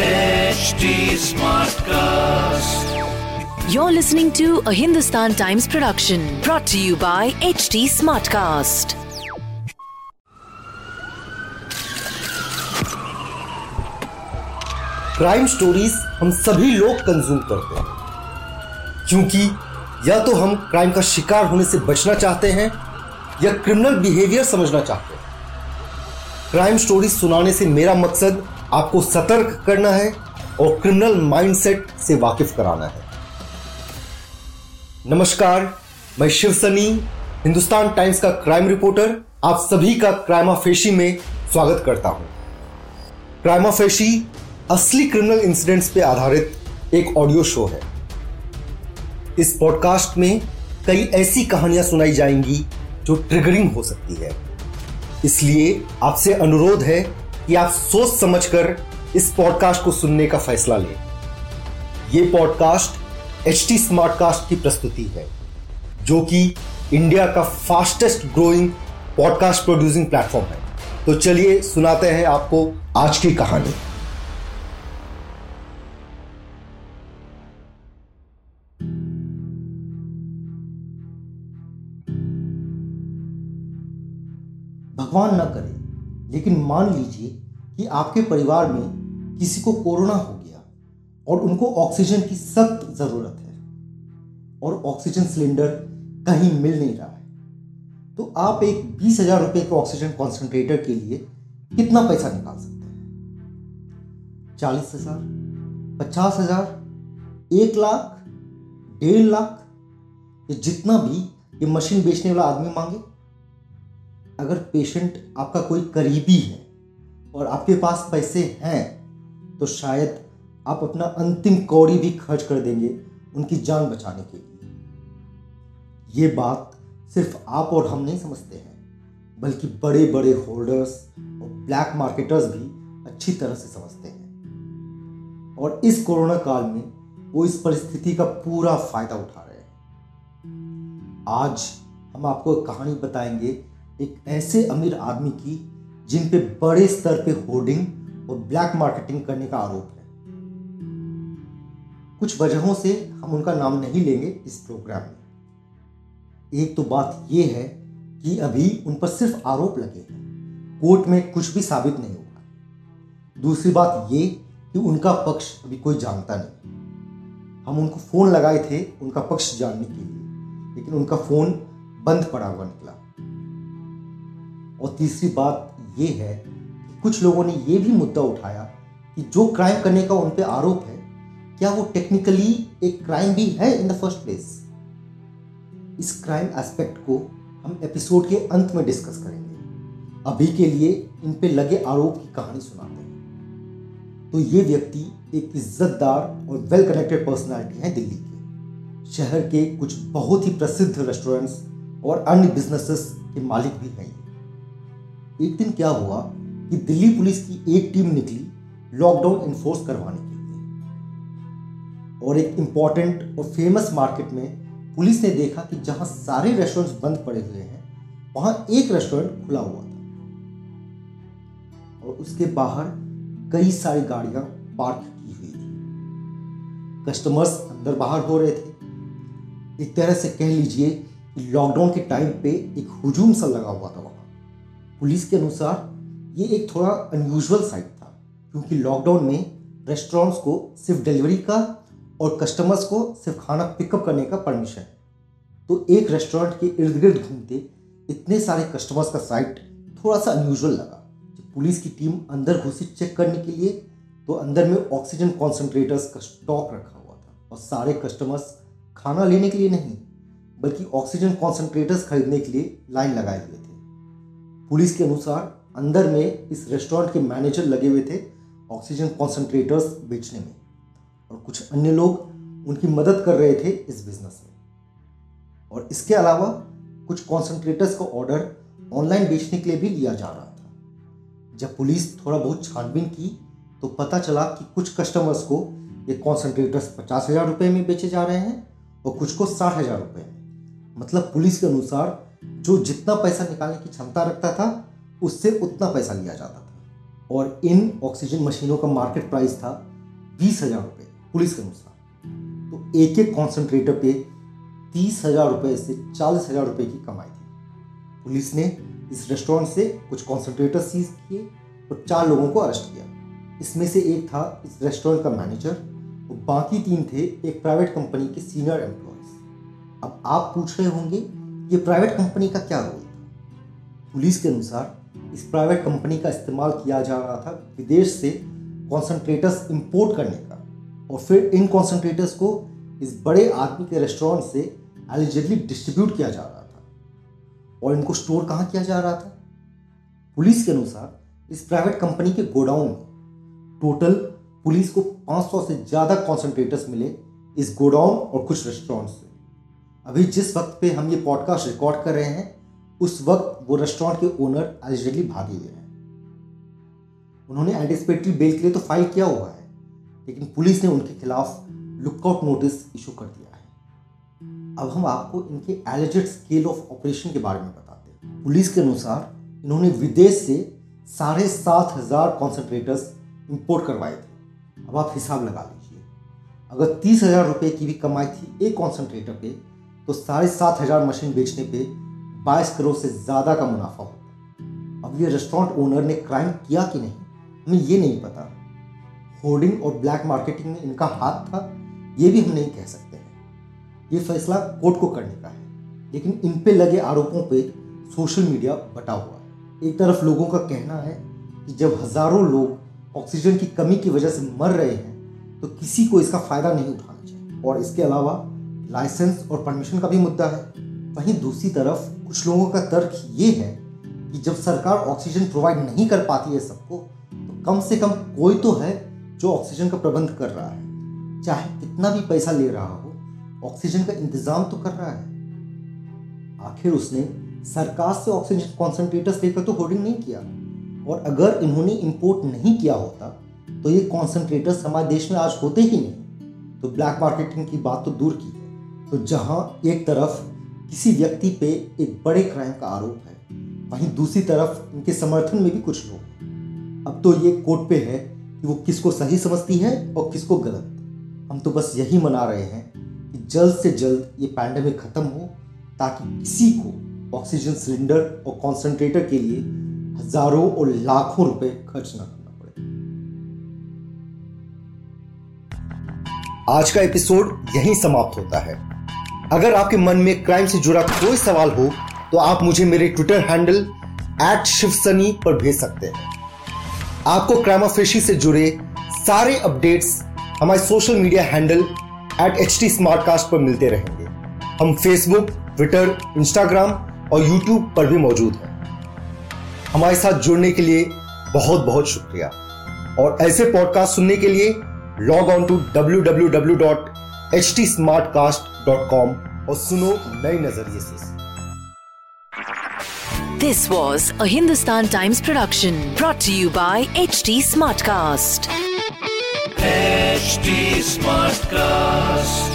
HD Smartcast. You're listening to a Hindustan Times production brought to you by HT Smartcast. Crime stories हम सभी लोग consume करते हैं क्योंकि या तो हम क्राइम का शिकार होने से बचना चाहते हैं या क्रिमिनल बिहेवियर समझना चाहते हैं क्राइम स्टोरीज सुनाने से मेरा मकसद आपको सतर्क करना है और क्रिमिनल माइंडसेट से वाकिफ कराना है। नमस्कार, मैं शिव सनी, हिंदुस्तान टाइम्स का क्राइम रिपोर्टर आप सभी का क्राइमा फेशी में स्वागत करता हूँ। क्राइमा फेशी असली क्रिमिनल इंसिडेंट्स पे आधारित एक ऑडियो शो है। इस पॉडकास्ट में कई ऐसी कहानियाँ सुनाई जाएँगी जो ट्रिगरिंग हो सकती है। इसलिए आपसे अनुरोध है कि आप सोच समझकर इस पॉडकास्ट को सुनने का फैसला लें। यह पॉडकास्ट एच टी स्मार्टकास्ट की प्रस्तुति है, जो कि इंडिया का fastest growing podcast producing platform है। तो चलिए सुनाते हैं आपको आज की कहानी। भगवान न करे। लेकिन मान लीजिए कि आपके परिवार में किसी को कोरोना हो गया और उनको ऑक्सीजन की सख्त ज़रूरत है और ऑक्सीजन सिलेंडर कहीं मिल नहीं रहा है तो आप एक बीस हज़ार रुपये के ऑक्सीजन कॉन्सेंट्रेटर के लिए कितना पैसा निकाल सकते हैं? चालीस हज़ार, पचास हज़ार, एक लाख, डेढ़ लाख जितना भी ये मशीन बेचने वाला आदमी मांगे? अगर पेशेंट आपका कोई करीबी है और आपके पास पैसे हैं तो शायद आप अपना अंतिम कौड़ी भी खर्च कर देंगे उनकी जान बचाने के लिए। ये बात सिर्फ़ आप और हम नहीं समझते हैं, बल्कि बड़े बड़े होल्डर्स और ब्लैक मार्केटर्स भी अच्छी तरह से समझते हैं। और इस कोरोना काल में वो इस परिस्थिति का पूरा फ़ायदा उठा रहे हैं। आज हम आपको एक कहानी बताएँगे एक ऐसे अमीर आदमी की जिन पे बड़े स्तर पे होर्डिंग और ब्लैक मार्केटिंग करने का आरोप है। कुछ वजहों से हम उनका नाम नहीं लेंगे इस प्रोग्राम में। एक तो बात यह है कि अभी उन पर सिर्फ़ आरोप लगे हैं। कोर्ट में कुछ भी साबित नहीं होगा। दूसरी बात ये कि उनका पक्ष अभी कोई जानता नहीं। हम उनको फ़ोन लगाए थे उनका पक्ष जानने के लिए, लेकिन उनका फ़ोन बंद पड़ा हुआ निकला। और तीसरी बात ये है कि कुछ लोगों ने यह भी मुद्दा उठाया कि जो क्राइम करने का उन पर आरोप है, क्या वो टेक्निकली एक क्राइम भी है इन द फ़र्स्ट प्लेस इस क्राइम एस्पेक्ट को हम एपिसोड के अंत में डिस्कस करेंगे। अभी के लिए इन पे लगे आरोप की कहानी सुनाते हैं। तो ये व्यक्ति एक इज्जतदार और वेल कनेक्टेड पर्सनालिटी है दिल्ली के। शहर के कुछ बहुत ही प्रसिद्ध रेस्टोरेंट्स और अन्य बिजनेसेस के मालिक भी हैं एक दिन क्या हुआ कि दिल्ली पुलिस की एक टीम निकली लॉकडाउन इन्फोर्स करवाने के लिए। और एक इंपॉर्टेंट और फ़ेमस मार्केट में पुलिस ने देखा कि जहाँ सारे रेस्टोरेंट्स बंद पड़े हुए हैं, वहाँ एक रेस्टोरेंट खुला हुआ था। और उसके बाहर कई सारी गाड़ियाँ पार्क की हुई थी। कस्टमर्स अंदर बाहर हो रहे थे। एक तरह से कह लीजिए लॉकडाउन के टाइम पे एक हुजूम सा लगा हुआ था वहाँ। पुलिस के अनुसार ये एक थोड़ा अनयूजुअल साइट था, क्योंकि लॉकडाउन में रेस्टोरेंट्स को सिर्फ़ डिलीवरी का और कस्टमर्स को सिर्फ़ खाना पिकअप करने का परमिशन तो एक रेस्टोरेंट के इर्द गिर्द घूमते इतने सारे कस्टमर्स का साइट थोड़ा सा अनयूजुअल लगा। जब पुलिस की टीम अंदर घुसी चेक करने के लिए तो अंदर में ऑक्सीजन कॉन्सेंट्रेटर्स का स्टॉक रखा हुआ था और सारे कस्टमर्स खाना लेने के लिए नहीं, बल्कि ऑक्सीजन कॉन्सेंट्रेटर्स खरीदने के लिए लाइन लगाए हुए थे। पुलिस के अनुसार अंदर में इस रेस्टोरेंट के मैनेजर लगे हुए थे ऑक्सीजन कॉन्सेंट्रेटर्स बेचने में। और कुछ अन्य लोग उनकी मदद कर रहे थे इस बिज़नेस में। और इसके अलावा कुछ कॉन्सेंट्रेटर्स का ऑर्डर ऑनलाइन बेचने के लिए भी लिया जा रहा था। जब पुलिस थोड़ा बहुत छानबीन की तो पता चला कि कुछ कस्टमर्स को ये कॉन्सेंट्रेटर्स पचास हज़ार रुपये में बेचे जा रहे हैं और कुछ को साठ हज़ार रुपये में। मतलब पुलिस के अनुसार जो जितना पैसा निकालने की क्षमता रखता था, उससे उतना पैसा लिया जाता था। और इन ऑक्सीजन मशीनों का मार्केट प्राइस था बीस हज़ार रुपये पुलिस के अनुसार। तो एक एक कॉन्सेंट्रेटर पे तीस हज़ार रुपये से चालीस हज़ार रुपये की कमाई थी। पुलिस ने इस रेस्टोरेंट से कुछ कॉन्सेंट्रेटर सीज किए और चार लोगों को अरेस्ट किया। इसमें से एक था इस रेस्टोरेंट का मैनेजर और बाकी तीन थे एक प्राइवेट कंपनी के सीनियर एम्प्लॉयज़ अब आप पूछ रहे होंगे ये प्राइवेट कंपनी का क्या रोल था? पुलिस के अनुसार इस प्राइवेट कंपनी का इस्तेमाल किया जा रहा था विदेश से कॉन्सेंट्रेटर्स इंपोर्ट करने का और फिर इन कॉन्सेंट्रेटर्स को इस बड़े आदमी के रेस्टोरेंट से एलिजिबली डिस्ट्रीब्यूट किया जा रहा था। और इनको स्टोर कहाँ किया जा रहा था? पुलिस के अनुसार इस प्राइवेट कंपनी के गोडाउन में टोटल पुलिस को 500 से ज़्यादा कॉन्सेंट्रेटर्स मिले इस गोडाउन और कुछ रेस्टोरेंट से। अभी जिस वक्त पे हम ये पॉडकास्ट रिकॉर्ड कर रहे हैं, उस वक्त वो रेस्टोरेंट के ओनर एलिजिबली भागे हुए हैं। उन्होंने एंटिसिपेटरी बेल के लिए तो फ़ाइल किया हुआ है, लेकिन पुलिस ने उनके खिलाफ लुकआउट नोटिस इशू कर दिया है। अब हम आपको इनके एलिजेड स्केल ऑफ़ ऑपरेशन के बारे में बताते हैं। पुलिस के अनुसार इन्होंने विदेश से साढ़े सात हज़ार कॉन्सेंट्रेटर्स इंपोर्ट करवाए थे। अब आप हिसाब लगा लीजिए। अगर तीस हज़ार रुपये की भी कमाई थी एक कॉन्सेंट्रेटर पे तो साढ़े सात हज़ार मशीन बेचने पे बाईस करोड़ से ज़्यादा का मुनाफा होता अब ये रेस्टोरेंट ओनर ने क्राइम किया कि नहीं, हमें ये नहीं पता। होर्डिंग और ब्लैक मार्केटिंग में इनका हाथ था, ये भी हम नहीं कह सकते हैं। ये फैसला कोर्ट को करने का है, लेकिन इन पे लगे आरोपों पे सोशल मीडिया बटा हुआ है। एक तरफ़ लोगों का कहना है कि जब हज़ारों लोग ऑक्सीजन की कमी की वजह से मर रहे हैं तो किसी को इसका फ़ायदा नहीं उठाना चाहिए। और इसके अलावा लाइसेंस और परमिशन का भी मुद्दा है। वहीं दूसरी तरफ़ कुछ लोगों का तर्क ये है कि जब सरकार ऑक्सीजन प्रोवाइड नहीं कर पाती है सबको तो कम से कम कोई तो है जो ऑक्सीजन का प्रबंध कर रहा है। चाहे कितना भी पैसा ले रहा हो, ऑक्सीजन का इंतज़ाम तो कर रहा है। आखिर उसने सरकार से ऑक्सीजन कॉन्सेंट्रेटर्स लेकर तो होर्डिंग नहीं किया। और अगर इन्होंने इंपोर्ट नहीं किया होता तो ये कॉन्सेंट्रेटर्स हमारे देश में आज होते ही नहीं। तो ब्लैक मार्केटिंग की बात तो दूर की। तो जहाँ एक तरफ़ किसी व्यक्ति पे एक बड़े क्राइम का आरोप है, वहीं दूसरी तरफ़ इनके समर्थन में भी कुछ लोग अब तो ये कोर्ट पे है कि वो किसको सही समझती है और किसको गलत। हम तो बस यही मना रहे हैं कि जल्द से जल्द ये पैंडमिक खत्म हो, ताकि किसी को ऑक्सीजन सिलेंडर और कॉन्सेंट्रेटर के लिए हज़ारों और लाखों रुपए खर्च न करना पड़े। आज का एपिसोड यहीं समाप्त होता है। अगर आपके मन में क्राइम से जुड़ा कोई सवाल हो तो आप मुझे मेरे ट्विटर हैंडल एट शिवसनी पर भेज सकते हैं। आपको क्राइमाफेशी से जुड़े सारे अपडेट्स हमारे social media handle at H T पर मिलते रहेंगे। हम फेसबुक ट्विटर इंस्टाग्राम और यूट्यूब पर भी मौजूद हैं। हमारे साथ जुड़ने के लिए बहुत बहुत शुक्रिया। और ऐसे पॉडकास्ट सुनने के लिए log on to W W W dot H T smart cast dot com और सुनो नए नज़रिए से This was a Hindustan Times production brought to you by HT Smartcast. HT Smartcast.